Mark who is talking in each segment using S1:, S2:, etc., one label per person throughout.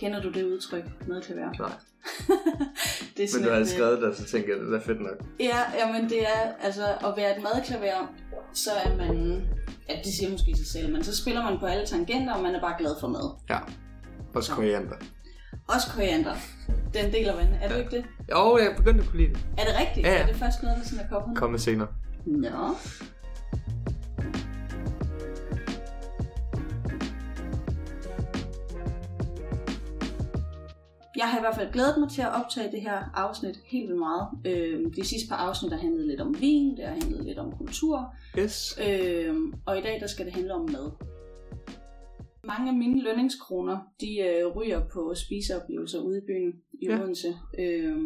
S1: Kender du det udtryk, madklaver?
S2: Nej.
S1: det er
S2: Men du har
S1: et, øh,
S2: skrevet det, så tænker jeg, det er fedt nok.
S1: Ja, jamen det er, altså at være et madklaver, så er man, ja det siger måske sig selv, men så spiller man på alle tangenter, og man er bare glad for mad.
S2: Ja. Også koriander.
S1: Også koriander. Den deler vandene, er du
S2: Ja.
S1: ikke det?
S2: Jo, jeg begyndte at kunne lide det.
S1: Er det rigtigt?
S2: Ja, ja.
S1: Er det først noget, der sådan er kommet?
S2: Kom med senere.
S1: Nå. Jeg har i hvert fald glædet mig til at optage det her afsnit helt vildt meget. Øh, de sidste par afsnit har handlet lidt om vin, det har handlet lidt om kultur,
S2: Yes.
S1: øh, og i dag der skal det handle om mad. Mange af mine lønningskroner, de øh, ryger på spiseoplevelser ude i byen i
S2: ja.
S1: Odense. Øh,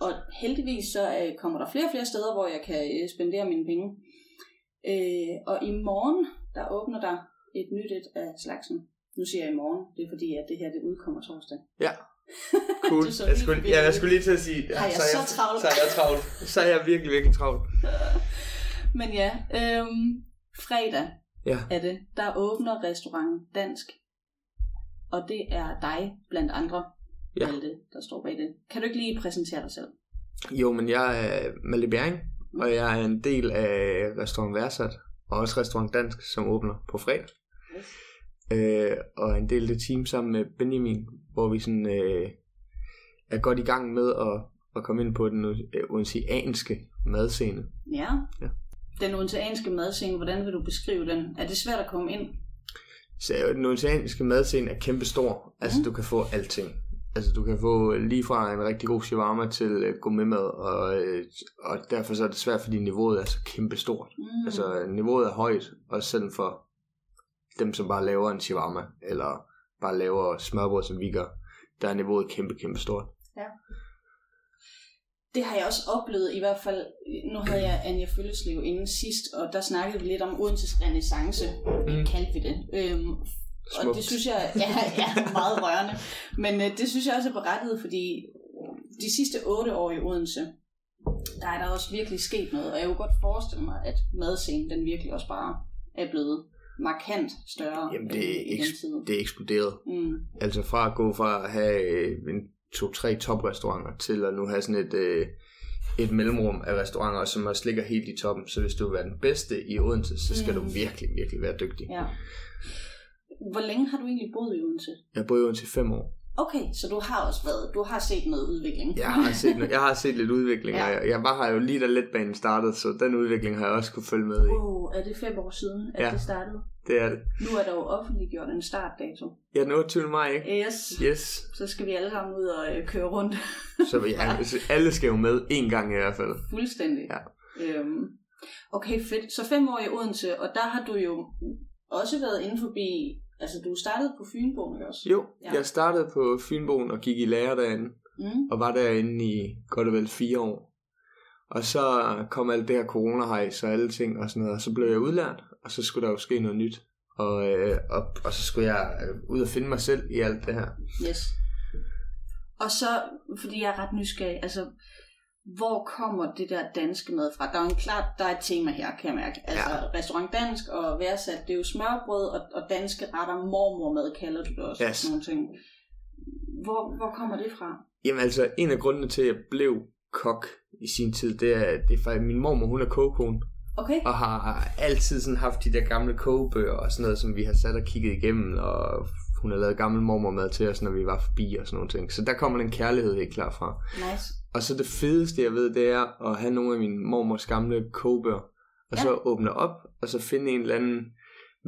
S1: og heldigvis så øh, kommer der flere og flere steder, hvor jeg kan øh, spendere mine penge. Øh, og i morgen, der åbner der et nyt et af slagsen. Nu siger jeg i morgen, det er fordi, at det her det udkommer torsdag.
S2: Ja. Cool.
S1: Så
S2: jeg, skulle, ja, jeg skulle lige til at sige, ja,
S1: jeg
S2: så, er
S1: så
S2: jeg,
S1: travlt?
S2: så er jeg travlt. Så er jeg virkelig, virkelig travlt.
S1: Men ja, øh, fredag
S2: Ja.
S1: er det. Der åbner restauranten Dansk. Og det er dig blandt andre,
S2: Ja.
S1: Malte, der står bag det. Kan du ikke lige præsentere dig selv?
S2: Jo, men jeg er Malte Bjerring, og jeg er en del af Restaurant Værsat, og også Restaurant Dansk, som åbner på fredag. Øh, og en del af det team sammen med Benjamin, hvor vi sådan øh, er godt i gang med at, at komme ind på den øh, odenseanske madscene.
S1: Ja.
S2: Ja.
S1: Den odenseanske madscene, hvordan vil du beskrive den? Er det svært at komme ind?
S2: Så den odenseanske madscene er kæmpestor. Altså,
S1: Mhm.
S2: du kan få alting. Altså, du kan få lige fra en rigtig god shawarma til øh, gourmetmad, og, øh, og derfor så er det svært, fordi niveauet er så kæmpestort.
S1: Mm.
S2: Altså, niveauet er højt, også selv for dem, som bare laver en shawarma, eller bare laver smørbrød, som vi gør. Der er niveauet kæmpe, kæmpe stort.
S1: Det har jeg også oplevet, i hvert fald, nu havde jeg Anja Følgeslev inden sidst, og der snakkede vi lidt om Odenses renaissance, mm. kaldte vi det. Øhm, og det synes jeg ja, ja, meget rørende. Men øh, det synes jeg også er berettiget, fordi de sidste otte år i Odense, der er der også virkelig sket noget, og jeg kunne godt forestille mig, at madscenen den virkelig også bare er blevet markant større
S2: Jamen, det er,
S1: i den
S2: eks-
S1: tid.
S2: det er eksploderet.
S1: Mm.
S2: Altså fra at gå fra at have øh, en to-tre toprestauranter til at nu have sådan et, øh, et mellemrum af restauranter, som også ligger helt i toppen. Så hvis du vil være den bedste i Odense, så skal
S1: Mm.
S2: du virkelig, virkelig være dygtig.
S1: Ja. Hvor længe har du egentlig boet i Odense?
S2: Jeg har boet i Odense i fem år.
S1: Okay, så du har også været, du har set noget udvikling.
S2: Jeg har set, jeg har set lidt udvikling,
S1: Ja.
S2: ja. og jeg, jeg var her jo lige da letbanen startede, så den udvikling har jeg også kunne følge med i.
S1: Oh, er det fem år siden, at
S2: Ja.
S1: det startede?
S2: Det er det.
S1: Nu er der jo offentliggjort en startdato.
S2: Ja, den 28. maj, ikke?
S1: Yes.
S2: Yes.
S1: Så skal vi alle sammen ud og øh, køre rundt.
S2: Så ja, altså, alle skal jo med én gang i hvert fald.
S1: Fuldstændig.
S2: Ja.
S1: Øhm, okay, fedt. Så fem år i Odense, og der har du jo også været inde forbi, altså du startede på Fynbogen, ikke også?
S2: Jo,
S1: Ja.
S2: jeg startede på Fynbogen og gik i lære derinde.
S1: Mm.
S2: og var derinde i godt og vel fire år. Og så kom alt det her corona og alle ting og sådan noget, og så blev jeg udlært, og så skulle der jo ske noget nyt. Og, øh, og, og så skulle jeg øh, ud og finde mig selv i alt det her.
S1: Yes. Og så, fordi jeg er ret nysgerrig, altså, hvor kommer det der danske mad fra? Der er en klart, der er et tema her, kan jeg mærke. Altså, ja. restaurant dansk og værsat, det er jo smørbrød og, og danske retter, mormormad kalder du det også.
S2: Yes.
S1: Nogle ting. Hvor, hvor kommer det fra?
S2: Jamen altså, en af grundene til, at jeg blev kok i sin tid, det er, det er faktisk, min mormor, hun er kogekone,
S1: Okay.
S2: og har altid sådan haft de der gamle kogebøger og sådan noget, som vi har sat og kigget igennem, og hun har lavet gammel mormormad til os, når vi var forbi og sådan nogle ting. Så der kommer den kærlighed helt klar fra.
S1: Nice.
S2: Og så det fedeste, jeg ved, det er at have nogle af min mormors gamle kogebøger, og
S1: Ja.
S2: så åbne op, og så finde en eller anden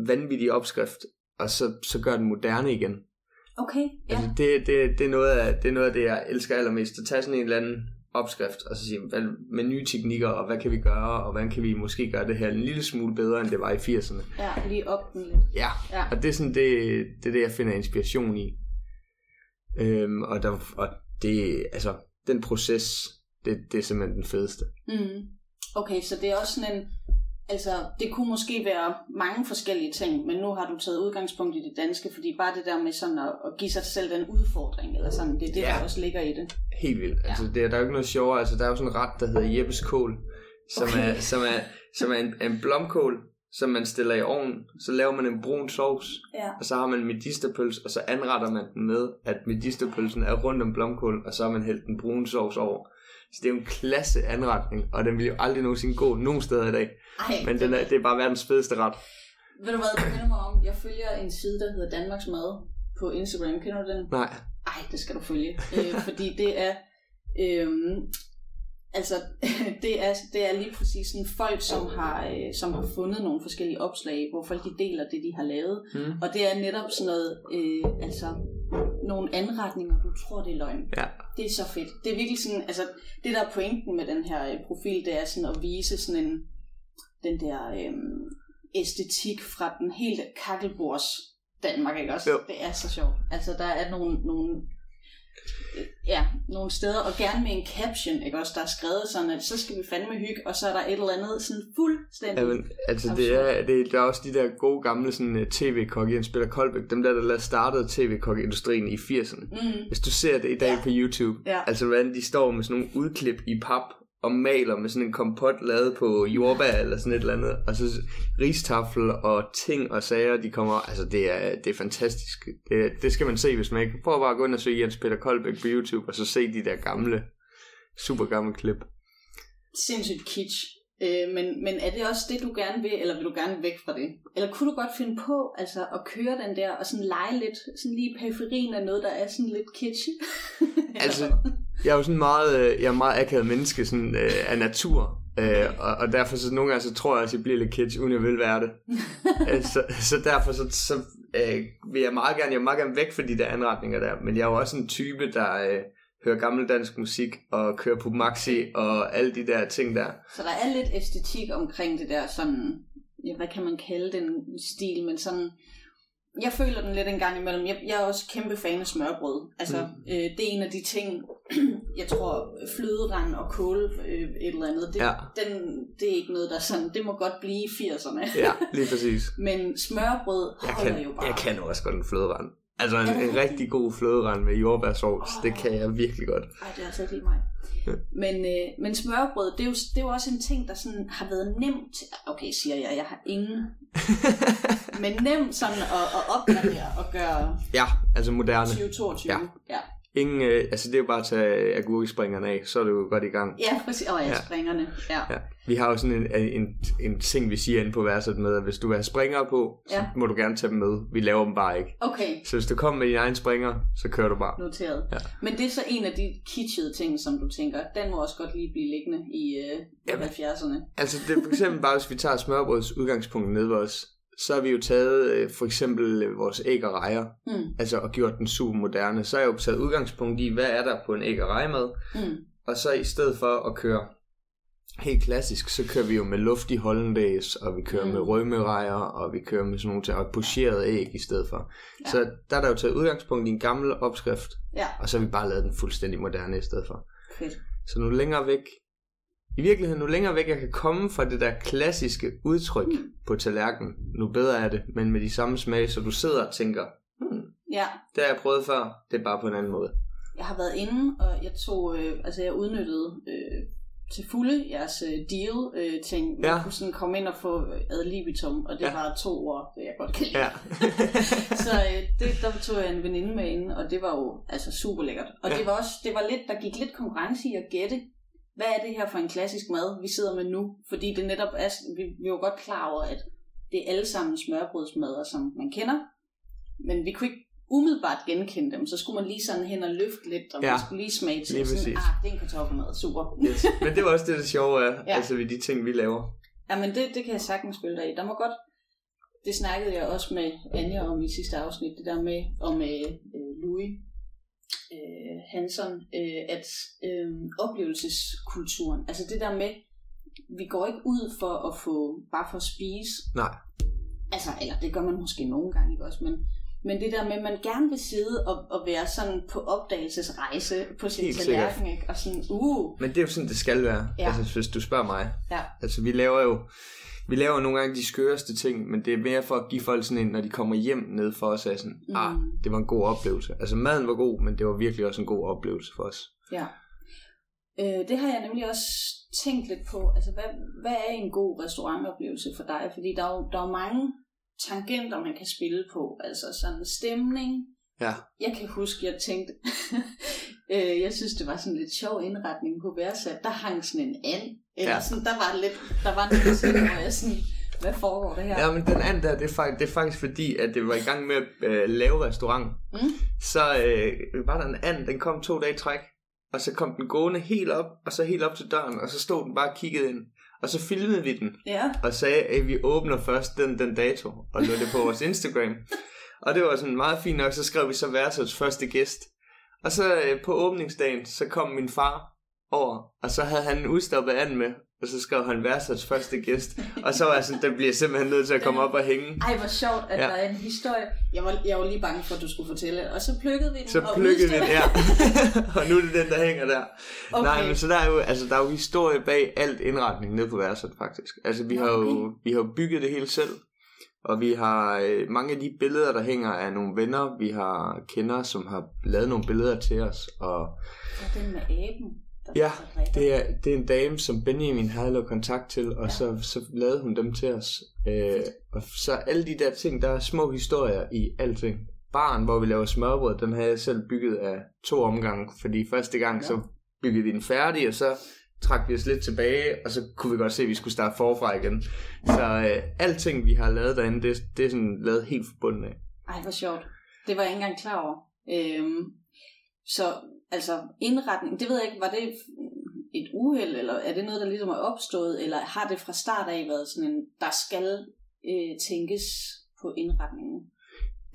S2: vanvittig opskrift, og så, så gøre den moderne igen.
S1: Okay, ja.
S2: Altså, det, det, det, er noget af, det er noget af det, jeg elsker allermest. At tage sådan en eller anden opskrift, og så sige, hvad, med nye teknikker, og hvad kan vi gøre, og hvordan kan vi måske gøre det her en lille smule bedre, end det var i 80'erne.
S1: Ja, lige op den lidt.
S2: Ja,
S1: Ja.
S2: og det er sådan det, det, er det jeg finder inspiration i. Øhm, og, der, og det, altså, den proces, det, det er simpelthen den fedeste.
S1: Mm. Okay, så det er også sådan en... Altså, det kunne måske være mange forskellige ting, men nu har du taget udgangspunkt i det danske, fordi bare det der med sådan at, at give sig selv den udfordring, eller sådan, det er det,
S2: Ja.
S1: der også ligger i det.
S2: Helt vildt. Ja. Altså, det, er- der er jo ikke noget sjovere. Altså, der er jo sådan en ret, der hedder Jeppes kål, som,
S1: Okay.
S2: er, som, er, som er en, en blomkål, som man stiller i ovnen. Så laver man en brun sovs,
S1: Ja.
S2: og så har man medisterpøls, og så anretter man den med, at medisterpølsen er rundt om blomkål, og så har man hældt den brune sovs over. Så det er jo en klasse anretning, og den vil jo aldrig nogensinde gå nogen steder i dag.
S1: Ej,
S2: Men den er, det er bare verdens fedeste ret.
S1: Ved du hvad, det minder mig om? Jeg følger en side, der hedder Danmarks Mad på Instagram. Kender du den?
S2: Nej,
S1: Ej, det skal du følge. øh, fordi det er... Øhm, altså, det er, det er lige præcis sådan folk, som har, øh, som har fundet nogle forskellige opslag, hvor folk de deler det, de har lavet.
S2: Mm.
S1: Og det er netop sådan noget, øh, altså, nogle anretninger, du tror, det er løgn.
S2: Ja.
S1: Det er så fedt. Det er virkelig sådan, altså, det der er pointen med den her øh, profil, det er sådan at vise sådan en, den der øh, æstetik fra den helt kakkelbords Danmark, ikke også?
S2: Jo.
S1: Det er så sjovt. Altså, der er nogle, nogle ja, nogle steder, og gerne med en caption, ikke også, der er skrevet sådan, at så skal vi fandme hygge, og så er der et eller andet sådan fuldstændig...
S2: Jamen, altså det er, det, er, der er også de der gode gamle sådan, uh, tv-kokke, Jens Peter Koldbæk, dem der, der startede tv-kokkeindustrien i 80'erne.
S1: Mm,
S2: Hvis du ser det i dag
S1: ja.
S2: på YouTube,
S1: Ja.
S2: altså hvordan de står med sådan nogle udklip i pap, og maler med sådan en kompot lavet på jordbær eller sådan et eller andet, og så ristafel og ting og sager, de kommer, altså det er, det er fantastisk. Det, det skal man se, hvis man ikke, prøv bare at gå ind og søge Jens Peter Koldbæk på YouTube, og så se de der gamle, super gamle klip.
S1: sindssygt kitsch. Øh, men, men er det også det, du gerne vil, eller vil du gerne væk fra det? Eller kunne du godt finde på altså, at køre den der, og sådan lege lidt, sådan lige i periferien af noget, der er sådan lidt kitschy?
S2: Altså, jeg er jo sådan meget, øh, jeg er meget akavet menneske sådan, øh, af natur, øh, og, og derfor så nogle gange så tror jeg, at jeg bliver lidt kitsch, uden jeg vil være det. Øh, så, så derfor så, så øh, vil jeg meget gerne, jeg vil meget gerne væk fra de der anretninger der, men jeg er jo også en type, der øh, hører gammel dansk musik, og kører på maxi, og alle de der ting der.
S1: Så der er lidt æstetik omkring det der sådan, ja, hvad kan man kalde den stil, men sådan, jeg føler den lidt en gang imellem. Jeg, jeg er også kæmpe fan af smørbrød. Altså, mm. øh, det er en af de ting, jeg tror, fløderand og kål, øh, et eller andet, det,
S2: Ja.
S1: den, det er ikke noget, der sådan, det må godt blive i 80'erne.
S2: Ja, lige præcis.
S1: Men smørbrød
S2: Jeg
S1: holder
S2: kan,
S1: jo bare.
S2: jeg kan jo også godt en fløderand. Altså en, en rigtig god fløderand med jordbærsovs, det kan jeg virkelig godt.
S1: Ej, det er altså lige mig.
S2: Ja.
S1: Men, øh, men smørbrød, det er, jo, det er jo også en ting, der sådan har været nemt. Okay, siger jeg, jeg har ingen. men nemt sådan at, at opgradere og gøre
S2: Ja, altså moderne.
S1: 2022.
S2: Ja.
S1: ja.
S2: Ingen, øh, altså det er jo bare at tage agurkespringerne af, så er jo godt i gang.
S1: Ja, præcis. Åh, oh, ja,
S2: Ja.
S1: springerne. Ja.
S2: Ja. Vi har jo sådan en, en, en ting, vi siger inde på værelset med, at hvis du vil have springere på, så
S1: Ja.
S2: må du gerne tage dem med. Vi laver dem bare ikke.
S1: Okay,
S2: Så hvis du kommer med dine egne springer, så kører du bare.
S1: noteret.
S2: Ja.
S1: Men det er så en af de kitschede ting, som du tænker, den må også godt lige blive liggende i øh,
S2: Jamen.
S1: 70'erne.
S2: Altså det er for eksempel bare, hvis vi tager smørbrøds udgangspunkt nede ved os, så har vi jo taget øh, for eksempel øh, vores æg og rejer,
S1: Mm,
S2: altså og gjort den super moderne. Så har jeg jo taget udgangspunkt i, hvad er der på en æg og rejemad,
S1: mm.
S2: og så i stedet for at køre helt klassisk, så kører vi jo med luftig hollandaise, og vi kører
S1: Mm.
S2: med rødmerejer, og vi kører med sådan nogle ting, og pocheret æg i stedet for.
S1: Ja.
S2: Så der er der jo taget udgangspunkt i en gammel opskrift,
S1: Ja,
S2: og så har vi bare lavet den fuldstændig moderne i stedet for.
S1: fedt.
S2: Så nu længere væk, i virkeligheden nu længere væk jeg kan komme fra det der klassiske udtryk
S1: Mm.
S2: på tallerkenen, nu bedre er det, men med de samme smage, så du sidder og tænker, hmm,
S1: Ja,
S2: det har jeg prøvet før, det er bare på en anden måde.
S1: Jeg har været inde, og jeg tog, øh, altså jeg udnyttede øh, til fulde jeres øh, deal øh, ting. Ja.
S2: Ja.
S1: Kunne sådan komme ind og få ad libitum, og det ja. Var to ord, det jeg godt kan lide.
S2: Ja.
S1: så øh, det, der tog jeg en veninde med ind, og det var jo altså super lækkert. Og. Ja. det var også, det var lidt, der gik lidt konkurrence i at gætte, hvad er det her for en klassisk mad, vi sidder med nu? Fordi det netop er, vi, vi jo godt klar over, at det er alle sammen smørbrødsmadder, som man kender. Men vi kunne ikke umiddelbart genkende dem, så skulle man lige sådan hen og løfte lidt, og ja. Man skulle lige smage til,
S2: lige
S1: sådan,
S2: præcis.
S1: ah, det er en kartoffelmad, super.
S2: Yes. Men det var også det, der sjove er,
S1: Ja.
S2: altså ved de ting, vi laver.
S1: Ja, men det, det kan jeg sagtens følge dig i. Der må godt, det snakkede jeg også med Anja om i sidste afsnit, det der med, og med øh, Louis øh, Hansen, øh, at øh, oplevelseskulturen, altså det der med, vi går ikke ud for at få, bare for at spise,
S2: Nej.
S1: altså, eller det gør man måske nogle gange, ikke også, men, men det der med, at man gerne vil sidde og, og være sådan på opdagelsesrejse på sin
S2: Helt
S1: tallerken, ikke? og sådan, uh,
S2: Men det er jo sådan, det skal være,
S1: ja.
S2: altså hvis du spørger mig.
S1: Ja.
S2: Altså vi laver jo, vi laver nogle gange de skøreste ting, men det er mere for at give folk sådan en, når de kommer hjem ned for os, er sådan,
S1: Mm.
S2: mm. ah, det var en god oplevelse. Altså maden var god, men det var virkelig også en god oplevelse for os.
S1: Ja. Øh, det har jeg nemlig også tænkt lidt på. Altså, hvad, hvad er en god restaurantoplevelse for dig? Fordi der er jo, der er jo mange tangenter, man kan spille på. Altså sådan stemning.
S2: Ja.
S1: Jeg kan huske, jeg tænkte, øh, jeg synes, det var sådan lidt sjov indretning på værtsat. Der hang sådan en and. Eller
S2: Ja.
S1: sådan, der var lidt, der var noget sådan, hvor jeg sådan, hvad foregår det her?
S2: Ja, men den anden der, det er, faktisk, det er faktisk fordi, at det var i gang med at øh, lave restaurant.
S1: Mm.
S2: Så øh, var der en and, den kom to dage i træk. Og så kom den gående helt op, og så helt op til døren, og så stod den bare og kiggede ind. Og så filmede vi den,
S1: Ja,
S2: og sagde, at vi åbner først den, den dato, og lå det på vores Instagram. Og det var sådan meget fint nok, så skrev vi så værtsets første gæst. Og så øh, på åbningsdagen, så kom min far over, og så havde han en udstoppet and med, og så skrev han værtsets første gæst. Og så var jeg sådan, den bliver simpelthen nødt til at komme op og hænge.
S1: ej hvor sjovt, at
S2: Ja.
S1: der er en historie. Jeg var, jeg var lige bange for, at du skulle fortælle. Og så plukkede vi den.
S2: Så plukkede vi den, ja. og nu er det den, der hænger der.
S1: Okay.
S2: Nej, men så der er jo, altså, der er jo historie bag alt indretning nede på værelset, faktisk. Altså, vi har jo vi har jo bygget det hele selv. Og vi har øh, mange af de billeder, der hænger af nogle venner, vi har kender, som har lavet nogle billeder til os. Og
S1: Og den med aben.
S2: Ja, det er, det er en dame, som Benjamin havde lavet kontakt til, og
S1: Ja.
S2: så, så lavede hun dem til os. Øh, og så alle de der ting, der er små historier i alting. Barn, hvor vi laver smørbrød, den havde jeg selv bygget af to omgange, fordi første gang
S1: Ja.
S2: så byggede vi den færdig, og så trak vi os lidt tilbage, og så kunne vi godt se, at vi skulle starte forfra igen. Så øh, alting, vi har lavet derinde, det, det er sådan lavet helt forbundet af.
S1: Ej, hvor sjovt. Det var jeg ikke engang klar over. Øhm, så altså indretning, det ved jeg ikke, var det et uheld, eller er det noget, der ligesom er opstået, eller har det fra start af været sådan en, der skal øh, tænkes på indretningen?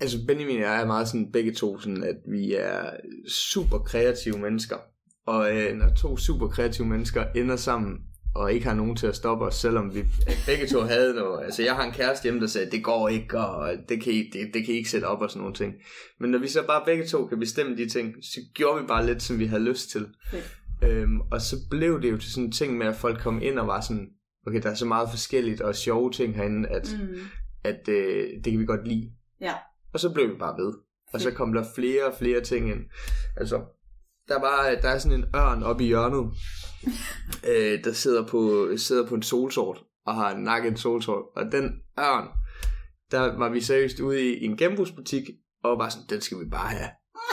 S2: Altså Benjamin og jeg er meget sådan begge to, sådan at vi er super kreative mennesker. Og øh, når to super kreative mennesker ender sammen, og ikke har nogen til at stoppe os, selvom vi begge to havde noget. Altså jeg har en kæreste hjemme, der sagde, det går ikke, og det kan I, det, det kan I ikke sætte op og sådan nogle ting. Men når vi så bare begge to kan bestemme de ting, så gjorde vi bare lidt, som vi havde lyst til.
S1: Fedt.
S2: Øhm, og så blev det jo til sådan en ting med, at folk kom ind og var sådan, okay, der er så meget forskelligt og sjove ting herinde, at
S1: Mm.
S2: at øh, det kan vi godt lide.
S1: Ja.
S2: Og så blev vi bare ved. Og så kom der flere og flere ting ind. Altså, der, var, der er sådan en ørn oppe i hjørnet, øh, der sidder på, sidder på en solsort, og har nakket en solsort. Og den ørn, der var vi seriøst ude i, en genbrugsbutik, og var sådan, den skal vi bare have.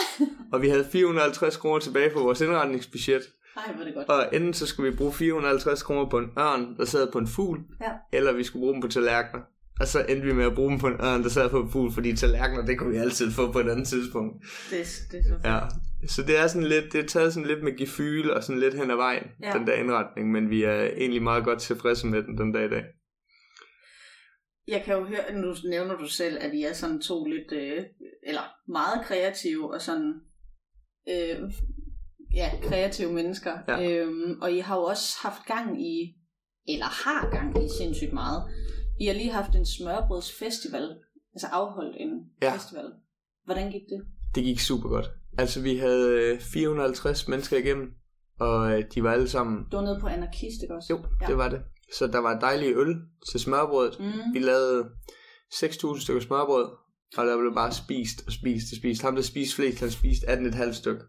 S2: og vi havde 450 kroner tilbage på vores indretningsbudget,
S1: Ej, er det godt.
S2: og enten så skulle vi bruge 450 kroner på en ørn, der sad på en fugl,
S1: Ja.
S2: eller vi skulle bruge dem på tallerkener. Og så endte vi med at bruge dem på en ørn, der sad på en fugl, fordi tallerkener, det kunne vi altid få på et andet tidspunkt.
S1: Det, det er så fedt.
S2: Ja. Så det er sådan lidt, det er taget sådan lidt med gefyl og sådan lidt hen ad vejen,
S1: Ja.
S2: den der indretning, men vi er egentlig meget godt tilfredse med den den dag i dag.
S1: Jeg kan jo høre, nu nævner du selv, at I er sådan to lidt, øh, eller meget kreative og sådan, øh, ja, kreative mennesker.
S2: Ja.
S1: Øhm, og I har jo også haft gang i, eller har gang i sindssygt meget. I har lige haft en smørbrødsfestival, altså afholdt en
S2: Ja.
S1: festival. Hvordan gik det?
S2: Det gik super godt. Altså vi havde øh, 450 mennesker igennem, og øh, de var alle sammen,
S1: Du var nede på anarkist, ikke også?
S2: jo, ja. det var det. Så der var dejlig øl til smørbrødet.
S1: Mm.
S2: Vi lavede 6.000 stykker smørbrød, og der blev bare spist og spist og spist. Ham, der spiste flest, han spiste 18,5 stykker.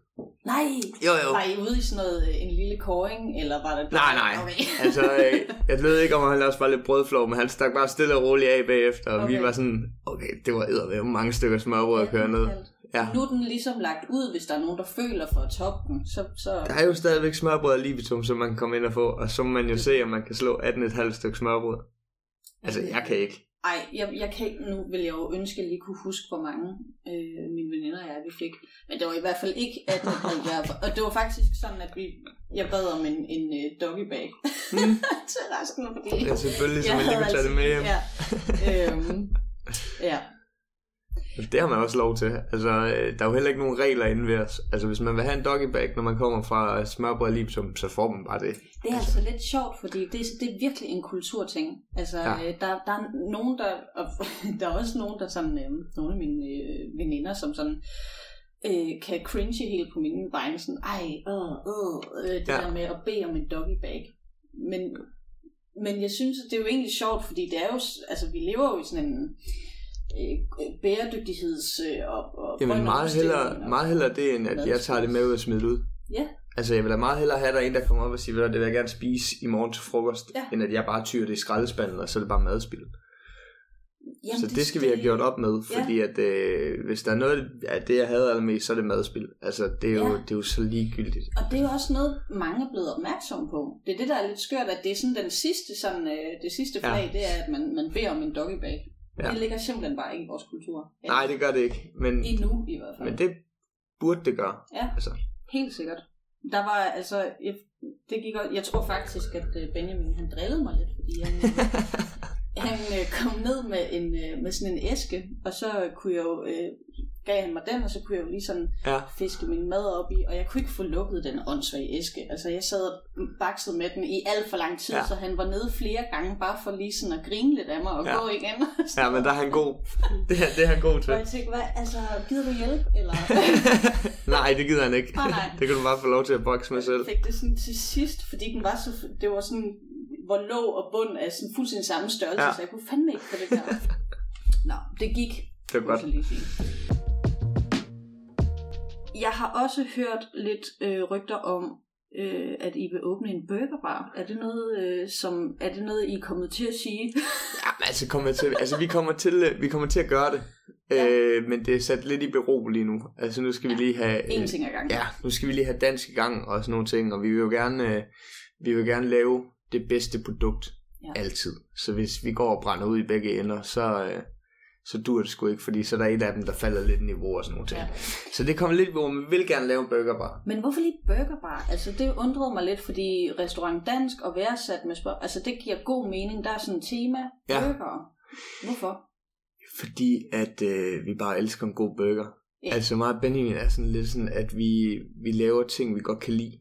S1: Nej!
S2: Jo, jo.
S1: Var I ude i sådan noget, øh, en lille koring, eller var det...
S2: Nej, nej.
S1: Okay.
S2: Altså, øh, jeg ved ikke, om han også var lidt brødflov, men han stak bare stille og roligt af bagefter, og okay. vi var sådan, okay, det var eddermame mange stykker smørbrød at køre ned. Ja.
S1: Nu er den ligesom lagt ud, hvis der er nogen, der føler for at toppe den. Så, så...
S2: Der er jo stadigvæk smørbrød af libitum, som man kan komme ind og få, og så må man jo se, om man kan slå 18,5 stykker smørbrød. Altså, jeg kan ikke.
S1: Ej, jeg, jeg kan ikke, nu vil jeg jo ønske, at jeg lige kunne huske, hvor mange øh, mine veninder og jeg, vi fik. Men det var i hvert fald ikke 18 jeg, Og det var faktisk sådan, at vi, jeg bad om en, en uh, doggy bag
S2: Mm.
S1: til resten, fordi
S2: Ja, selvfølgelig, så man lige kan tage det med hjem.
S1: Ja, øhm, ja.
S2: Altså, Det har man også lov til. Altså, øh, der er jo heller ikke nogen regler inden ved os. Altså, hvis man vil have en doggy bag, når man kommer fra smørbrød libitum, så får man bare det.
S1: Det er altså lidt sjovt, fordi det, er- det er virkelig en kulturting. Altså,
S2: Ja.
S1: ja. der, der er nogen, der... Og der er også nogen, der sådan... Øh, nogle af mine øh, veninder, som sådan øh, kan cringe helt på mine vegne. Sådan, ej, øh, øh, øh, det
S2: Ja.
S1: der med at bede om en doggy bag. Men, men jeg synes, at det er jo egentlig sjovt, fordi det er jo... Altså, vi lever jo i sådan en øh, bæredygtigheds... Øh, og, og
S2: Jamen meget hellere,
S1: og-
S2: meget hellere det, end at jeg tager det med ud og smider det ud.
S1: Ja.
S2: Altså, jeg vil da meget hellere have, at der er en, der kommer op og siger, "Ved du hvad, det vil jeg gerne spise i morgen til frokost,
S1: Ja.
S2: end at jeg bare tyrer det i skraldespanden, og så er det bare madspil.
S1: Jamen,
S2: så det skal vi have gjort op med,
S1: Ja.
S2: fordi at øh, hvis der er noget af det, jeg havde allermest, så er det madspil. Altså, det er, jo,
S1: Ja.
S2: det er jo så ligegyldigt.
S1: Og det er jo også noget, mange er blevet opmærksom på. Det er det, der er lidt skørt, at det er sådan den sidste, sådan, øh, det sidste
S2: Ja.
S1: flag, det er, at man, man beder om en doggybag.
S2: Ja.
S1: Det ligger simpelthen bare ikke i vores kultur. Ja.
S2: Nej, det gør det ikke. Men,
S1: Endnu i hvert fald.
S2: men det burde det gøre.
S1: Ja,
S2: Altså,
S1: helt sikkert. Der var altså, jeg, det gik, jeg tror faktisk, at øh, Benjamin han drillede mig lidt, fordi han, han øh, kom ned med, en, øh, med sådan en æske, og så kunne jeg jo, øh, gav han mig den, og så kunne jeg jo lige sådan
S2: ja.
S1: fiske min mad op i, og jeg kunne ikke få lukket den åndssvage æske. Altså, jeg sad og baksede med den i alt for lang tid,
S2: Ja.
S1: så han var nede flere gange, bare for lige sådan at grine lidt af mig og
S2: Ja.
S1: gå igen.
S2: ja, men der er han god. Det er, det er han god til.
S1: Og jeg tænkte, hvad, altså, gider du hjælp? Eller
S2: nej, det gider han ikke.
S1: Nej, nej.
S2: Det kan du bare få lov til at bokse med selv.
S1: jeg fik det sådan til sidst, fordi den var så, det var sådan, hvor låg og bund er sådan fuldstændig samme størrelse,
S2: Ja.
S1: ja. så jeg kunne fandme ikke få det der. Nå, det gik.
S2: Det er godt.
S1: jeg har også hørt lidt øh, rygter om, øh, at I vil åbne en burgerbar. Er det noget, øh, som, er det noget, I er kommet til at sige?
S2: Ja, men altså, kommer til, altså vi, kommer til, øh, vi kommer til at gøre det.
S1: Ja.
S2: Øh, men det er sat lidt i bero lige nu. Altså nu skal vi lige have...
S1: En ting ad gangen.
S2: Ja, nu skal vi lige have dansk i gang og sådan nogle ting, og vi vil jo gerne, øh, vi vil gerne lave det bedste produkt
S1: Ja.
S2: altid. Så hvis vi går og brænder ud i begge ender, så, øh, så dur det sgu ikke, fordi så er der et af dem, der falder lidt i niveau og sådan nogle ting.
S1: Ja.
S2: Så det kommer lidt hvor man vil gerne lave en burgerbar.
S1: Men hvorfor lige burgerbar? Altså, det undrede mig lidt, fordi restaurant dansk og værdsat med spørg... Altså, det giver god mening. Der er sådan et tema.
S2: Ja.
S1: Burger. Hvorfor?
S2: Fordi at øh, vi bare elsker en god burger.
S1: Ja.
S2: Altså meget Benjamin er sådan lidt sådan, at vi, vi laver ting, vi godt kan lide.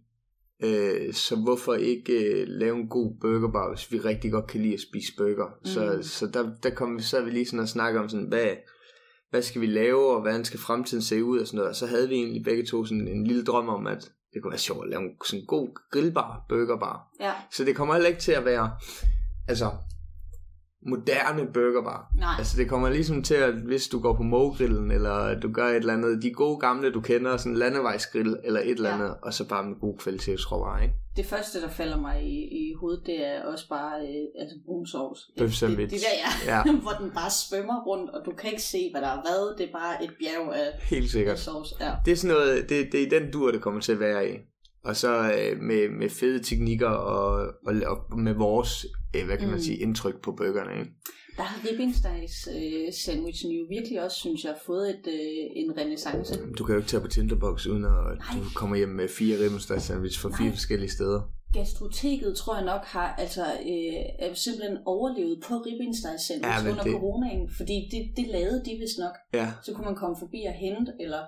S2: Øh, så hvorfor ikke øh, lave en god burgerbar, hvis vi rigtig godt kan lide at spise burger. Mm. Så, så der, der kom vi, så vi lige sådan og snakke om sådan, hvad, hvad skal vi lave, og hvordan skal fremtiden se ud og sådan noget. Og så havde vi egentlig begge to sådan en lille drøm om, at det kunne være sjovt at lave en sådan god grillbar, burgerbar.
S1: Ja.
S2: Så det kommer heller ikke til at være, altså, moderne burgerbar.
S1: Nej.
S2: Altså det kommer ligesom til at, hvis du går på Mogrillen, eller du gør et eller andet, de gode gamle, du kender, sådan en landevejsgrill, eller et eller
S1: Ja.
S2: andet, og så bare med god kvalitetsråvarer, ikke?
S1: Det første, der falder mig i, i hovedet, det er også bare øh, altså brun sovs. Det, det, der, ja.
S2: Ja.
S1: hvor den bare svømmer rundt, og du kan ikke se, hvad der er hvad. Det er bare et bjerg af,
S2: Helt
S1: af
S2: sikkert.
S1: sovs. Ja.
S2: Det er sådan noget, det, det er i den dur, det kommer til at være i. Og så øh, med, med fede teknikker, og, og, og med vores, øh, hvad kan man
S1: Mm.
S2: sige, indtryk på bøgerne, ikke?
S1: Der har ribbenstegs øh, sandwichen jo virkelig også, synes jeg, fået et, øh, en renaissance.
S2: Du kan jo ikke tage på Tinderbox, uden at
S1: Nej.
S2: du kommer hjem med fire ribbensteg sandwich fra fire
S1: Nej.
S2: forskellige steder.
S1: Gastroteket tror jeg nok har altså, øh, er simpelthen overlevet på ribbenstegs
S2: Ja,
S1: sandwich
S2: men
S1: under
S2: det-
S1: coronaen, fordi det, det lavede de vist nok.
S2: Ja,
S1: Så kunne man komme forbi og hente, eller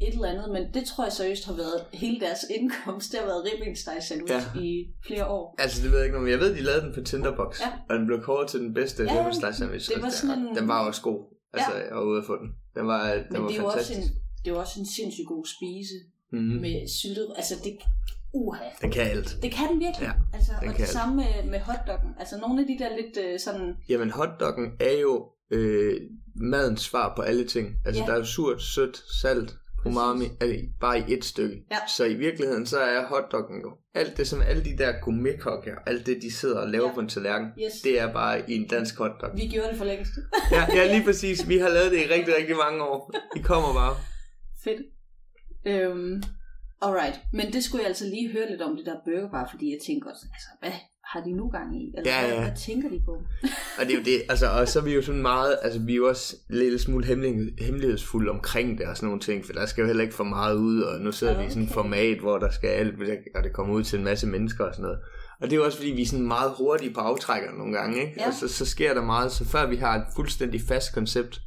S1: et eller andet, men det tror jeg seriøst har været hele deres indkomst. Det har været ribbensteg sandwich
S2: Ja.
S1: ja. i flere år.
S2: Altså, det ved jeg ikke noget, men jeg ved, de lavede den på Tinderbox,
S1: Ja.
S2: og den blev kåret til den bedste
S1: Ja,
S2: ja, ribbensteg sandwich.
S1: det var
S2: og
S1: sådan
S2: den,
S1: en-
S2: den var også god. Altså, jeg var ude at få den. Den var, den
S1: Men
S2: var
S1: det jo også
S2: fantastisk.
S1: en, det jo også en sindssygt god spise
S2: Mm-hmm.
S1: med syltet. Altså det, uha,
S2: Den kan alt.
S1: det kan den virkelig.
S2: Ja,
S1: altså,
S2: den
S1: og det samme med, med hotdoggen. Altså nogle af de der lidt øh, sådan,
S2: Jamen, hotdoggen er jo øh, madens svar på alle ting. Altså,
S1: Ja.
S2: der er jo surt, sødt, salt, umami, er bare i et stykke.
S1: Ja.
S2: Så i virkeligheden, så er hotdoggen jo alt det, som alle de der gourmetkokker, alt det, de sidder og laver
S1: ja.
S2: på en tallerken,
S1: yes,
S2: det er bare i en dansk hotdog.
S1: vi gjorde det for længst.
S2: Ja, ja, lige præcis. Vi har lavet det i rigtig, rigtig mange år. I kommer bare.
S1: Fedt. Øhm, alright, men det skulle jeg altså lige høre lidt om det der burgerbar, fordi jeg tænker også, altså hvad har de nu gang i? Eller
S2: Ja,
S1: hvad,
S2: ja.
S1: hvad tænker de på?
S2: Og det er jo det, altså, og så er vi jo sådan meget, altså vi er jo også lidt smule hemmelig, hemmelighedsfulde omkring det og sådan nogle ting, for der skal jo heller ikke for meget ud, og nu sidder okay. vi i sådan et format, hvor der skal alt, og det kommer ud til en masse mennesker og sådan noget. Og det er jo også fordi, vi er sådan meget hurtige på aftrækker nogle gange, ikke?
S1: Ja.
S2: Og så, så sker der meget, så før vi har et fuldstændig fast koncept,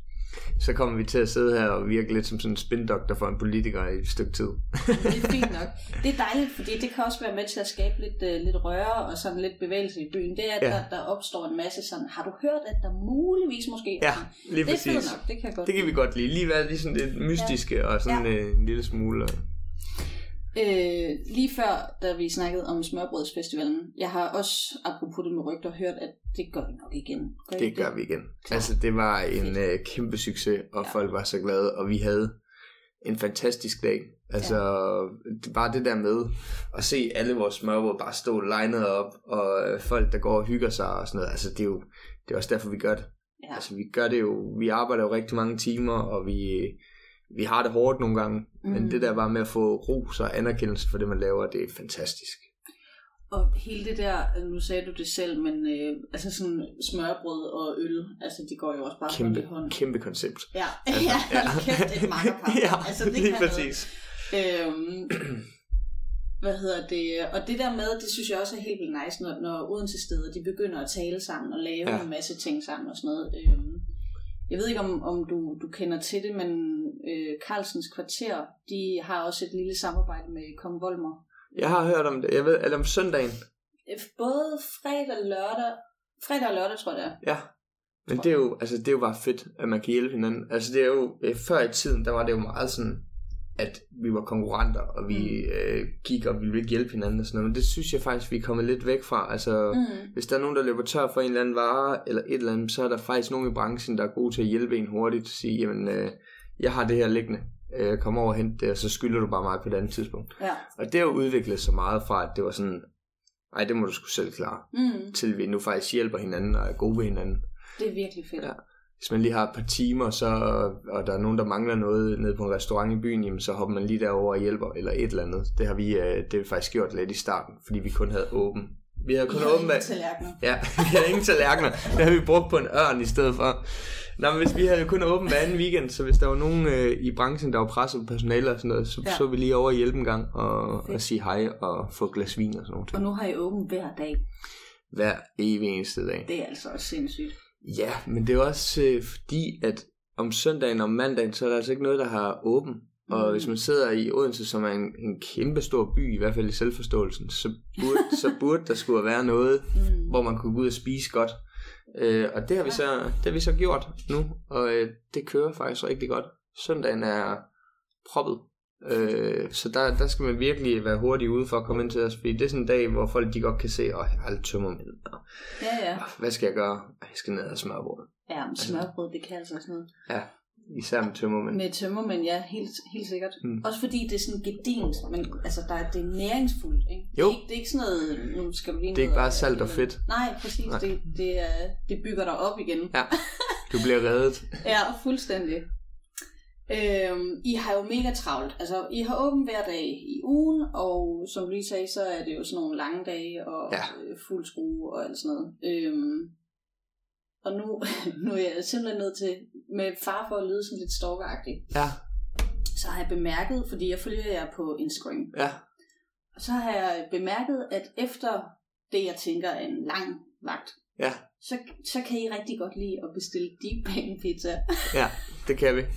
S2: så kommer vi til at sidde her og virke lidt som sådan en spindoktor for en politiker i et stykke tid.
S1: Det er fint nok. Det er dejligt, fordi det kan også være med til at skabe lidt, uh, lidt røre og sådan lidt bevægelse i byen. Det er, at
S2: Ja.
S1: der, der opstår en masse sådan, har du hørt, at der muligvis måske...
S2: Ja, lige
S1: det er fedt
S2: præcis.
S1: nok, det kan jeg godt
S2: Det kan vi godt lide. Lige være lige sådan lidt mystiske og sådan
S1: Ja.
S2: øh, en lille smule. øh,
S1: Øh, lige før, da vi snakkede om smørbrødsfestivalen, jeg har også, apropos det med rygter, hørt, at det gør vi nok igen. Gør
S2: Det gør vi igen. Altså, det var en øh, kæmpe succes, og
S1: Ja.
S2: folk var så glade, og vi havde en fantastisk dag. Altså, ja. bare det der med at se alle vores smørbrød bare stå legnet op, og øh, folk, der går og hygger sig og sådan noget. Altså, det er jo det er også derfor, vi gør det.
S1: Ja.
S2: Altså, vi gør det jo, vi arbejder jo rigtig mange timer, og vi, vi har det hårdt nogle gange, mm. men det der bare med at få ros og anerkendelse for det, man laver, det er fantastisk.
S1: Og hele det der, nu sagde du det selv, men øh, altså sådan smørbrød og øl, altså de går jo også bare
S2: Kæmpe,
S1: hånd i hånd.
S2: kæmpe koncept.
S1: Ja,
S2: Altså,
S1: ja,
S2: ja.
S1: kæft, et makkerpar.
S2: ja,
S1: altså, det
S2: lige præcis.
S1: Noget. Øhm, hvad hedder det? Og det der med, det synes jeg også er helt vildt nice, når, når Odense steder, de begynder at tale sammen og lave
S2: ja.
S1: en masse ting sammen og sådan noget. Øhm, jeg ved ikke, om, om du, du kender til det, men øh, Carlsens Kvarter, de har også et lille samarbejde med Kong Volmer.
S2: Jeg har hørt om det. Jeg ved, eller om søndagen.
S1: Både fredag og lørdag, fredag og lørdag, tror jeg det er.
S2: Ja. Men det er jo, altså, det er jo bare fedt, at man kan hjælpe hinanden. Altså, det er jo, før i tiden, der var det jo meget sådan, at vi var konkurrenter, og vi
S1: Mm.
S2: øh, gik og vi ville ikke hjælpe hinanden og sådan noget. Men det synes jeg faktisk, vi er kommet lidt væk fra. Altså,
S1: Mm.
S2: hvis der er nogen, der løber tør for en eller anden vare, eller et eller andet, så er der faktisk nogen i branchen, der er gode til at hjælpe en hurtigt. At sige, jamen, øh, jeg har det her liggende. Øh, kom over og hent det, og så skylder du bare mig på et andet tidspunkt.
S1: Ja.
S2: Og det har udviklet sig meget fra, at det var sådan, nej, det må du sgu selv klare.
S1: Mm.
S2: Til vi nu faktisk hjælper hinanden og er gode ved hinanden.
S1: Det er virkelig fedt.
S2: Ja. Hvis man lige har et par timer, så, og der er nogen, der mangler noget nede på en restaurant i byen, jamen, så hopper man lige derover og hjælper, eller et eller andet. Det har vi, øh, det har vi faktisk gjort lidt i starten, fordi vi kun havde åben. Vi havde kun åben med...
S1: tallerkener.
S2: Ja, vi havde ingen tallerkener. Det har vi brugt på en ørn i stedet for. Nå, men hvis vi havde kun åben hver anden weekend, så hvis der var nogen øh, i branchen, der var presset på personale og sådan noget, så,
S1: Ja.
S2: ja. så vi lige over og hjælpe en gang og,
S1: Fedt.
S2: og sige hej og få et glas vin og sådan noget.
S1: Og nu har I åben hver dag.
S2: Hver evig eneste dag.
S1: Det er altså også sindssygt.
S2: Ja, men det er også øh, fordi, at om søndagen og mandagen, så er der altså ikke noget, der har åben. Og
S1: Mm.
S2: hvis man sidder i Odense, som er en, en kæmpe stor by, i hvert fald i selvforståelsen, så burde, så burde der skulle være noget,
S1: Mm.
S2: hvor man kunne gå ud og spise godt. Øh, og det har, vi så, det har vi så gjort nu, og øh, det kører faktisk rigtig godt. Søndagen er proppet. Øh, så der, der skal man virkelig være hurtig ude for at komme ind til os, fordi det er sådan en dag, hvor folk de godt kan se, at jeg har lidt tømmermænd, og
S1: Ja, ja.
S2: hvad skal jeg gøre? Jeg skal ned og smørbrød.
S1: Ja, men smørbrød, det kan altså også noget.
S2: Ja, især med tømmermænd.
S1: Med tømmermænd, ja, helt, helt sikkert.
S2: Mm.
S1: Også fordi det er sådan gedint, men altså, der er, det er næringsfuldt, ikke?
S2: Jo.
S1: Det er, ikke, det er ikke sådan noget, nu skal du lige
S2: Det er ikke bare salt og fedt.
S1: Nej, præcis.
S2: Nej.
S1: Det, det, er, det bygger dig op igen.
S2: Ja, du bliver reddet.
S1: Ja, fuldstændig. Øhm, I har jo mega travlt. Altså, I har åbent hver dag i ugen, og som du lige sagde, så er det jo sådan nogle lange dage og
S2: Ja.
S1: øh, fuld skrue og alt sådan noget. Øhm, og nu, nu er jeg simpelthen nødt til, med far for at lyde sådan lidt stalkeragtig,
S2: Ja,
S1: så har jeg bemærket, fordi jeg følger jer på Instagram,
S2: ja,
S1: og så har jeg bemærket, at efter det, jeg tænker er en lang vagt,
S2: ja,
S1: så, så kan I rigtig godt lide at bestille deep pan pizza.
S2: ja, det kan vi.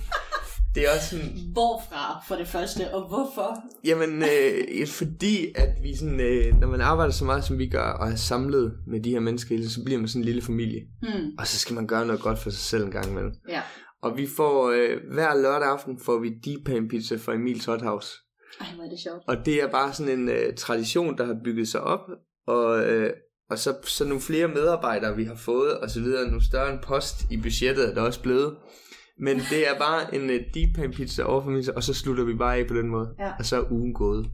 S2: Det er også sådan,
S1: Hvorfra for det første, og hvorfor?
S2: Jamen, øh, fordi at vi sådan, øh, når man arbejder så meget, som vi gør, og er samlet med de her mennesker, så bliver man sådan en lille familie.
S1: Hmm.
S2: Og så skal man gøre noget godt for sig selv en gang imellem.
S1: Ja.
S2: Og vi får, øh, hver lørdag aften får vi deep pan pizza fra Emils Hot House.
S1: Ej, hvor er det sjovt.
S2: Og det er bare sådan en øh, tradition, der har bygget sig op. Og, øh, og så, så nogle flere medarbejdere, vi har fået, og så videre. Nu større en post i budgettet er der også blevet. Men det er bare en øh, deep pan pizza over for mig, og så slutter vi bare af på den måde.
S1: Ja.
S2: Og så er ugen gået.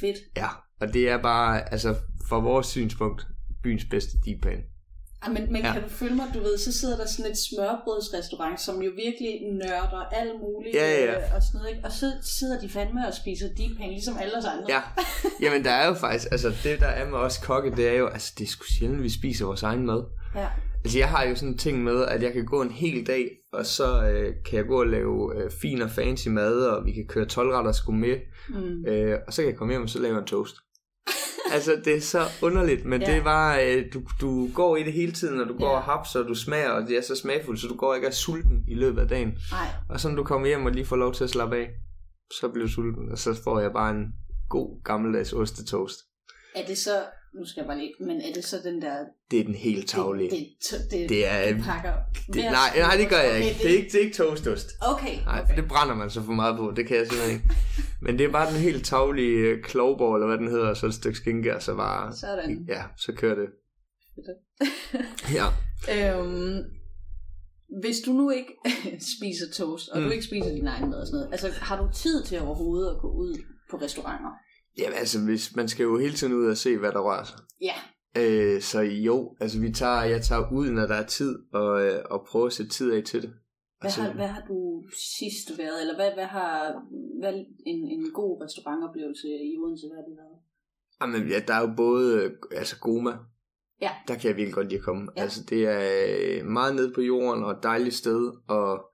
S1: Fedt.
S2: Ja, og det er bare, altså fra vores synspunkt, byens bedste deep pan.
S1: Ej, men, men
S2: Ja.
S1: ja. kan du følge mig, du ved, så sidder der sådan et smørbrødsrestaurant, som jo virkelig nørder alt muligt.
S2: Ja, ja, ja.
S1: øh, Og, sådan noget, ikke? og så sidder de fandme og spiser deep pan, ligesom alle os andre.
S2: Ja, jamen der er jo faktisk, altså det der er med os kokke, det er jo, altså det er sgu sjældent, vi spiser vores egen mad.
S1: ja.
S2: Altså jeg har jo sådan en ting med, at jeg kan gå en hel dag, og så øh, kan jeg gå og lave øh, fin og fancy mad, og vi kan køre 12 retter sgu med,
S1: Mm.
S2: øh, og så kan jeg komme hjem, og så lave en toast. altså det er så underligt, men ja. Det er bare, øh, du, du går i det hele tiden, og du går
S1: Ja.
S2: og hapser, og du smager, og det er så smagfuldt, så du går ikke og er sulten i løbet af dagen.
S1: Ej,
S2: Og så når du kommer hjem og lige får lov til at slappe af, så bliver du sulten, og så får jeg bare en god gammeldags ostetoast.
S1: er det så, nu skal jeg bare lige, men er det så den der,
S2: Det er den helt taglige.
S1: det, det, det,
S2: Det er-
S1: du pakker
S2: Det, nej, nej, det gør jeg
S1: Okay,
S2: ikke. Det er ikke, det er ikke toastost.
S1: Okay,
S2: Nej,
S1: okay.
S2: det brænder man så for meget på. Det kan jeg simpelthen ikke. Men det er bare den helt taglige øh, klovborg, eller hvad den hedder, og så et stykke skinke, og så bare...
S1: Sådan.
S2: Ja, så kører det. Ja,
S1: Øhm, hvis du nu ikke spiser toast, og mm. du ikke spiser din egen mad og sådan noget, altså har du tid til overhovedet at gå ud på restauranter?
S2: Jamen altså, hvis, man skal jo hele tiden ud og se, hvad der rører sig.
S1: Ja.
S2: Øh, så jo, altså vi tager, jeg tager ud, når der er tid, og, øh, og prøver at sætte tid af til det.
S1: Hvad har, hvad har du sidst været, eller hvad, hvad har hvad en, en god restaurantoplevelse i Odense, hvad har det været?
S2: Jamen, ja, der er jo både, øh, altså Goma,
S1: Ja.
S2: der kan jeg virkelig godt lide at komme.
S1: Ja.
S2: Ja. Altså det er øh, meget nede på jorden, og et dejligt sted, og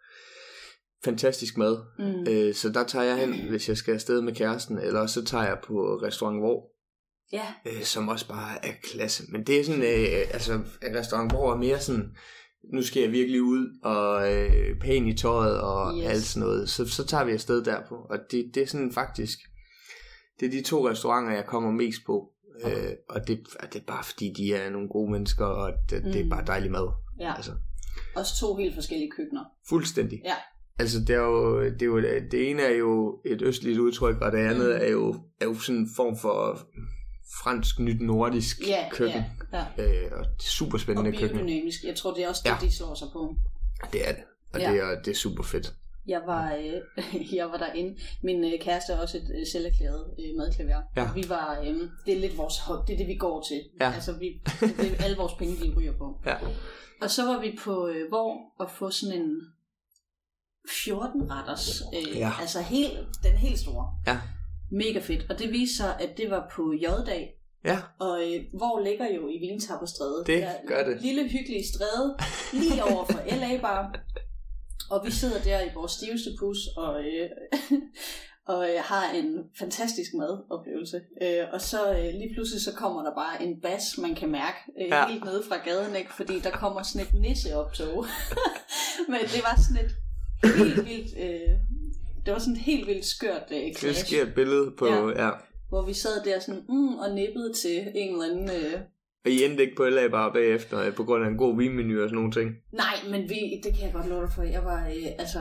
S2: fantastisk mad.
S1: Mm.
S2: Øh, så der tager jeg hen, hvis jeg skal afsted med kæresten, eller så tager jeg på restaurant Hvor,
S1: Ja,
S2: øh, som også bare er klasse. Men det er sådan, øh, altså restaurant Hvor er mere sådan, nu skal jeg virkelig ud og øh, pæn i tøjet og
S1: Yes.
S2: alt sådan noget. Så, så tager vi afsted derpå, og det, det er sådan faktisk, det er de to restauranter, jeg kommer mest på. Øh, og det, det er bare fordi, de er nogle gode mennesker, og det, mm. det er
S1: Mm.
S2: bare dejlig mad.
S1: ja.
S2: Altså,
S1: Også to helt forskellige køkkener.
S2: fuldstændig.
S1: Ja.
S2: Altså, det, er jo, det, er jo, det ene er jo et østligt udtryk, og det andet
S1: Mm.
S2: er, jo, er jo sådan en form for fransk nyt nordisk
S1: Ja,
S2: køkken.
S1: ja, ja.
S2: Øh, og det er super spændende
S1: Og
S2: køkken.
S1: biodynamisk. Jeg tror, det er også det,
S2: Ja.
S1: de slår sig på.
S2: Det er det. Og
S1: Ja.
S2: det, er, det er super fedt.
S1: Jeg var, øh, jeg var derinde. Min øh, kæreste er også et øh, selverklæret øh, madklaver.
S2: Ja.
S1: Vi var, øh, det er lidt vores hop, det er det, vi går til.
S2: Ja.
S1: Altså, vi, det er alle vores penge, de ryger på.
S2: Ja.
S1: Og så var vi på øh, hvor og få sådan en 14 retters. Øh,
S2: Ja.
S1: Altså helt, den helt store.
S2: Ja.
S1: Mega fedt. Og det viste sig, at det var på J-dag.
S2: Ja,
S1: Og øh, hvor ligger jo i Vintapperstræde.
S2: Det
S1: Der
S2: gør det.
S1: Lille hyggelige stræde, lige over for LA Bar. Og vi sidder der i vores stiveste pus og, øh, og øh, har en fantastisk madoplevelse. Øh, og så øh, lige pludselig så kommer der bare en bas, man kan mærke øh,
S2: Ja.
S1: ja. helt nede fra gaden, ikke? fordi der kommer sådan et nisseoptog. Men det var sådan et helt vildt... Øh, det var sådan et helt vildt skørt øh,
S2: det
S1: clash
S2: sker et billede på...
S1: Ja.
S2: ja.
S1: hvor vi sad der sådan mm, og nippede til en eller anden... Øh,
S2: Og I endte ikke på LA bare bagefter, øh, på grund af en god vinmenu og sådan nogle ting.
S1: Nej, men vi, det kan jeg godt love dig for. Jeg var, øh, altså,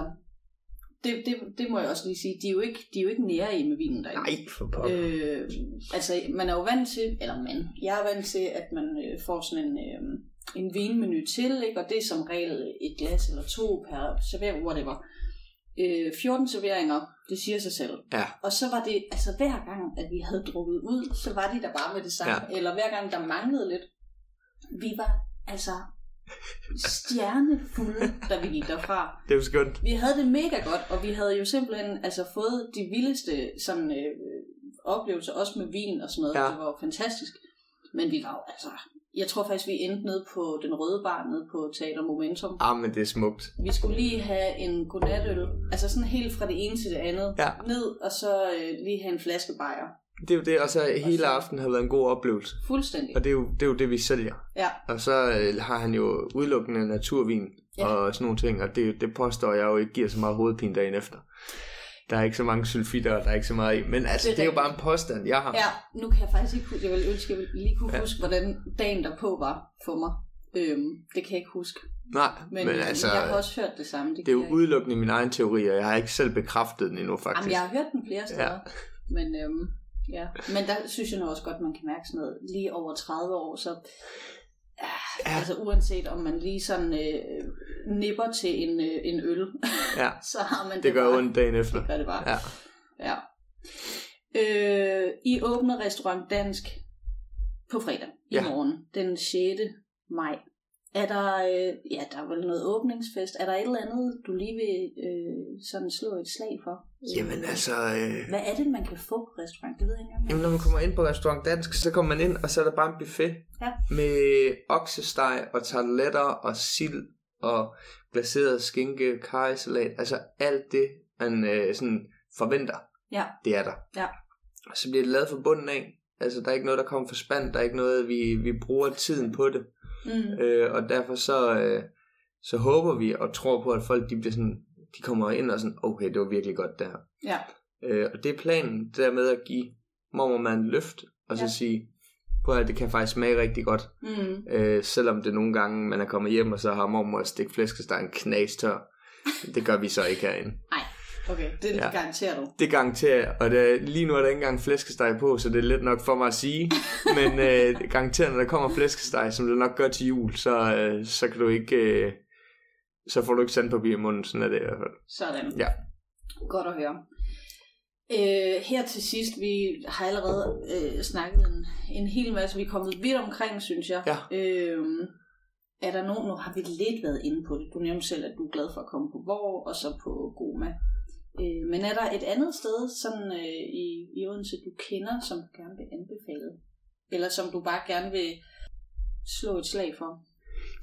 S1: det, det, det må jeg også lige sige. De er jo ikke, de er jo ikke nære i med vinen derinde.
S2: Nej, for pokker.
S1: Øh, altså, man er jo vant til, eller man, jeg er vant til, at man øh, får sådan en, øh, en vinmenu til, ikke? og det er som regel et glas eller to per servering, whatever. Øh, 14 serveringer, det siger sig selv.
S2: Ja.
S1: Og så var det, altså hver gang, at vi havde drukket ud, så var de der bare med det samme. Ja. Eller hver gang, der manglede lidt. Vi var altså stjernefulde, da vi gik derfra.
S2: Det jo skønt.
S1: Vi havde det mega godt, og vi havde jo simpelthen altså, fået de vildeste sådan, øh, oplevelser, også med vin og sådan noget.
S2: Ja.
S1: Det var jo fantastisk. Men vi var jo altså... Jeg tror faktisk, vi endte nede på den røde bar, nede på Teater Momentum.
S2: Ah, men det er smukt.
S1: Vi skulle lige have en godnatøl, altså sådan helt fra det ene til det andet,
S2: Ja.
S1: ned, og så øh, lige have en flaske bajer.
S2: Det er jo det, og så hele
S1: så-
S2: aftenen har været en god oplevelse.
S1: Fuldstændig.
S2: Og det er jo det, er jo det vi sælger.
S1: Ja,
S2: Og så øh, har han jo udelukkende naturvin
S1: Ja.
S2: og sådan nogle ting, og det, det påstår jeg jo ikke giver så meget hovedpine dagen efter. Der er ikke så mange sulfitter, og der er ikke så meget i. Men altså,
S1: Det
S2: det
S1: er
S2: er,
S1: rigtigt.
S2: jo bare en påstand, jeg har.
S1: ja, nu kan jeg faktisk ikke huske, jeg vil ønske, jeg lige kunne
S2: Ja.
S1: huske, hvordan dagen derpå var for mig. Øhm, det kan jeg ikke huske.
S2: Nej,
S1: Men,
S2: men,
S1: men
S2: altså,
S1: jeg har også hørt det samme. Det,
S2: det er jo udelukkende min egen teori, og jeg har ikke selv bekræftet den endnu, faktisk.
S1: Jamen, jeg har hørt den flere steder.
S2: Ja.
S1: Men, øhm, ja. Men der synes jeg nu også godt, man kan mærke sådan noget. Lige over 30 år, så... Ja.
S2: Ja.
S1: Altså uanset om man lige sådan øh, nipper til en, øh, en øl,
S2: Ja,
S1: så har man det,
S2: det gør
S1: bare.
S2: ondt dagen efter.
S1: Det gør det bare.
S2: Ja.
S1: ja. Øh, I åbner restaurant Dansk på fredag i
S2: Ja.
S1: morgen, den 6. maj. Er der, øh, ja, der er vel noget åbningsfest. Er der et eller andet, du lige vil øh, sådan slå et slag for? Øh,
S2: Jamen altså, øh,
S1: Hvad er det, man kan få på restaurant? Det ved jeg ikke engang.
S2: jamen, når man kommer ind på restaurant Dansk, så kommer man ind, og så er der bare en buffet
S1: Ja.
S2: med oksesteg og tarteletter og sild og glaseret skinke, karisalat. Altså alt det, man øh, sådan forventer,
S1: Ja.
S2: det er der.
S1: Ja.
S2: Og så bliver det lavet fra bunden af. Altså, der er ikke noget, der kommer for spand. Der er ikke noget, vi, vi bruger tiden på det.
S1: Mm.
S2: Øh, og derfor så, øh, så håber vi og tror på, at folk de bliver sådan, de kommer ind og sådan, okay, det var virkelig godt der.
S1: Ja.
S2: Øh, og det er planen, det der med at give mormor en løft, og så
S1: Ja.
S2: sige, på at det kan faktisk smage rigtig godt.
S1: Mm.
S2: Øh, selvom det nogle gange, man er kommet hjem, og så har mormor stik flæskestegen knastør. Det gør vi så ikke herinde.
S1: Nej, okay, det
S2: Ja.
S1: garanterer du.
S2: Det garanterer jeg, og det, lige nu er der ikke engang flæskesteg på, så det er let nok for mig at sige. Men øh, garanteret, når der kommer flæskesteg, som det nok gør til jul, så, øh, så kan du ikke... Øh, så får du ikke sandpapir i munden, sådan er det i hvert fald.
S1: Sådan.
S2: Ja.
S1: Godt at høre. Øh, her til sidst, vi har allerede øh, snakket en, en hel masse. Vi er kommet vidt omkring, synes jeg.
S2: Ja.
S1: Øh, er der nogen, nu har vi lidt været inde på det. Du nævnte selv, at du er glad for at komme på Borg, og så på Goma. Øh, men er der et andet sted sådan, øh, i, i Odense, du kender, som du gerne vil anbefale? Eller som du bare gerne vil slå et slag for?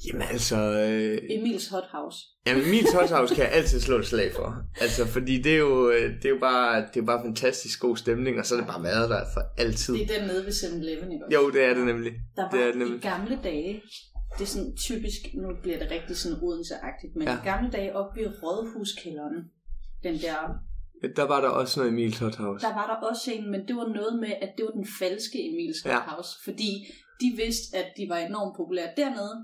S2: Jamen altså... Øh,
S1: Emils Hot House.
S2: Jamen, min House kan jeg altid slå et slag for. Altså, fordi det er jo, øh, det er jo bare, det er jo bare fantastisk god stemning, og så er det bare været der for altid.
S1: Det er den nede ved 7-Eleven, ikke også?
S2: Jo, det er det nemlig.
S1: Der var
S2: det er det
S1: i
S2: nemlig.
S1: gamle dage, det er sådan typisk, nu bliver det rigtig sådan Odense-agtigt, men
S2: Ja.
S1: i gamle dage oppe ved Rådhuskælderen, den der,
S2: Der var der også noget Emil House.
S1: der var der også en, men det var noget med, at det var den falske Emils
S2: Ja.
S1: ja. Fordi de vidste, at de var enormt populære dernede,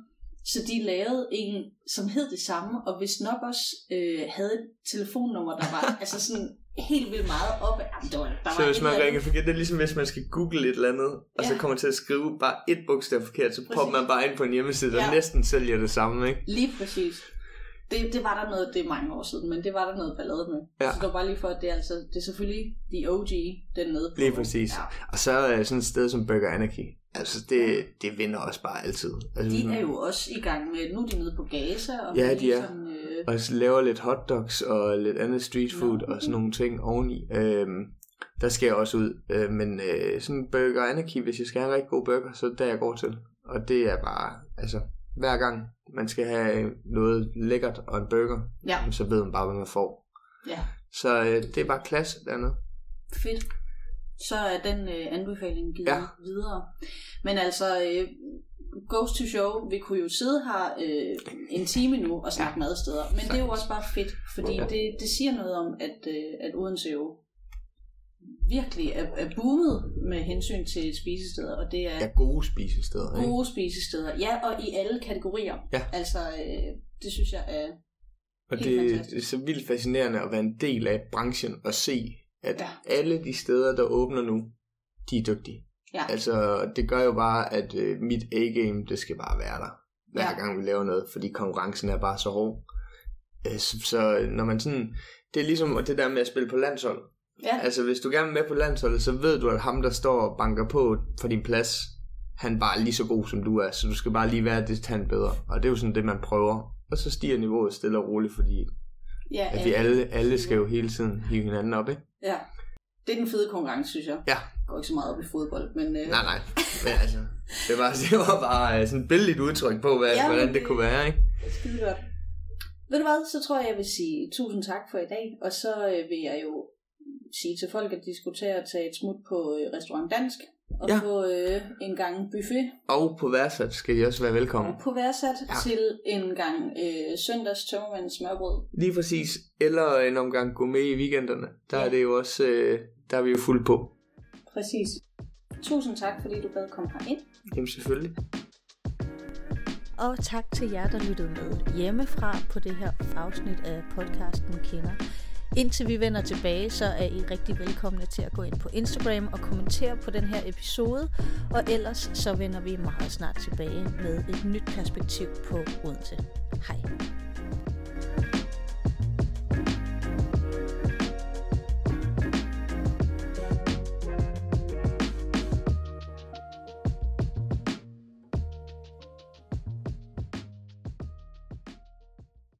S1: så de lavede en, som hed det samme, og hvis nok også øh, havde et telefonnummer, der var altså sådan helt vildt meget op. Jamen, det var, der
S2: Så
S1: var
S2: hvis man ringer forkert, det er ligesom hvis man skal google et eller andet, og så
S1: Ja.
S2: kommer til at skrive bare et bogstav forkert, så popper man bare ind på en hjemmeside, der
S1: Ja.
S2: næsten sælger det samme, ikke?
S1: Lige præcis. Det, det var der noget, det er mange år siden, men det var der noget ballade med.
S2: Ja.
S1: Så det var bare lige for, at det er, altså, det er selvfølgelig The OG, den nede på.
S2: Lige præcis.
S1: Ja.
S2: Og så er sådan et sted som Burger Anarchy. Altså, det, det vinder også bare altid. Altså,
S1: De er jo også i gang med, nu er de nede på Gaza, og
S2: Ja, de er.
S1: Sådan, øh,
S2: og så laver lidt hotdogs og lidt andet street food
S1: Nå.
S2: og sådan nogle ting oveni. Øhm, der skal jeg også ud. Øh, men øh, sådan Burger Anarchy, hvis jeg skal have en rigtig god burger, så er det der, jeg går til. Og det er bare, altså, hver gang man skal have noget lækkert og en burger,
S1: ja,
S2: så ved man bare, hvad man får.
S1: ja,
S2: Så øh, det er bare klasse dernede.
S1: fedt. Så er den øh, anbefaling givet
S2: Ja.
S1: videre. Men altså, øh, Ghost to Show, vi kunne jo sidde her øh, en time nu og snakke ja. madsteder, men det er jo også bare fedt, fordi
S2: Ja.
S1: det, det siger noget om, at, øh, at Odense jo virkelig er, er boomet med hensyn til spisesteder, og det er
S2: Ja, gode spisesteder. Ikke?
S1: gode spisesteder. Ja, og i alle kategorier.
S2: Ja.
S1: Altså, øh, det synes jeg er...
S2: Og
S1: Helt
S2: det,
S1: fantastisk.
S2: det er så vildt fascinerende at være en del af branchen og se, at
S1: Ja.
S2: alle de steder, der åbner nu, de er dygtige.
S1: Ja.
S2: Altså, det gør jo bare, at øh, mit A-game, det skal bare være der, hver
S1: Ja.
S2: gang vi laver noget, fordi konkurrencen er bare så hård. Øh, så, så når man sådan, det er ligesom det der med at spille på landshold.
S1: Ja,
S2: Altså, hvis du gerne vil med på landsholdet, så ved du, at ham, der står og banker på for din plads, han bare er lige så god, som du er, så du skal bare lige være det han bedre. Og det er jo sådan det, man prøver. Og så stiger niveauet stille og roligt, fordi
S1: ja,
S2: at vi alle, alle skal jo hele tiden hive hinanden op, ikke?
S1: Ja. Det er den fede konkurrence, synes jeg.
S2: Ja.
S1: Jeg går ikke så meget op i fodbold, men... Øh,
S2: Nej, nej. Men altså, det var, det var bare øh, sådan et billigt udtryk på, hvad,
S1: Ja,
S2: ja,
S1: men
S2: hvordan det
S1: det-
S2: kunne være, ikke?
S1: Skide godt. Ved du hvad, så tror jeg, jeg vil sige tusind tak for i dag, og så øh, vil jeg jo sige til folk, at de skulle tage og tage et smut på øh, Restaurant Dansk, og
S2: Ja.
S1: få øh, en gang buffet
S2: Og på værtsat skal de også være velkommen.
S1: på værdsat Ja. til en gang øh, søndags tømmermænds smørbrød.
S2: Lige præcis. Eller en omgang gå med i weekenderne. Der
S1: Ja.
S2: er det jo også, øh, der er vi jo fuld på.
S1: Præcis. Tusind tak, fordi du gad komme herind.
S2: Jamen selvfølgelig.
S3: Og tak til jer, der lyttede med hjemmefra på det her afsnit af podcasten Kender. Indtil vi vender tilbage, så er I rigtig velkomne til at gå ind på Instagram og kommentere på den her episode. Og ellers så vender vi meget snart tilbage med et nyt perspektiv på Odense. Hej.